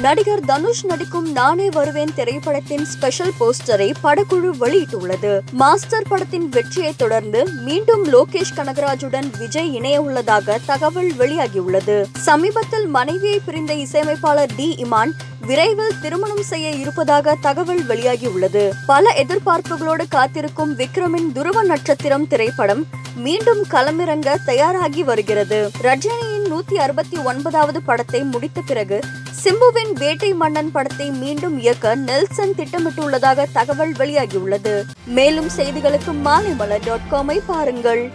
நடிகர் தனுஷ் நடிக்கும் நானே வருவேன் திரைப்படத்தின் ஸ்பெஷல் போஸ்டரை படக்குழு வெளியிட்டுள்ளது. மாஸ்டர் படத்தின் வெற்றியை தொடர்ந்து மீண்டும் லோகேஷ் கனகராஜுடன் விஜய் இணைய உள்ளதாக தகவல் வெளியாகியுள்ளது. சமீபத்தில் மனைவியை பிரிந்த இசையமைப்பாளர் டி. இமான் விரைவில் திருமணம் செய்ய இருப்பதாக தகவல் வெளியாகியுள்ளது. பல எதிர்பார்ப்புகளோடு காத்திருக்கும் விக்ரமின் துருவ நட்சத்திரம் திரைப்படம் மீண்டும் களமிறங்க தயாராகி வருகிறது. ரஜினியின் நூத்தி அறுபத்தி ஒன்பதாவது படத்தை முடித்த பிறகு சிம்புவின் வேட்டை மன்னன் படத்தை மீண்டும் இயக்க நெல்சன் திட்டமிட்டுள்ளதாக தகவல் வெளியாகியுள்ளது. மேலும் செய்திகளுக்கு மாலைமலர் டாட் காமை பாருங்கள்.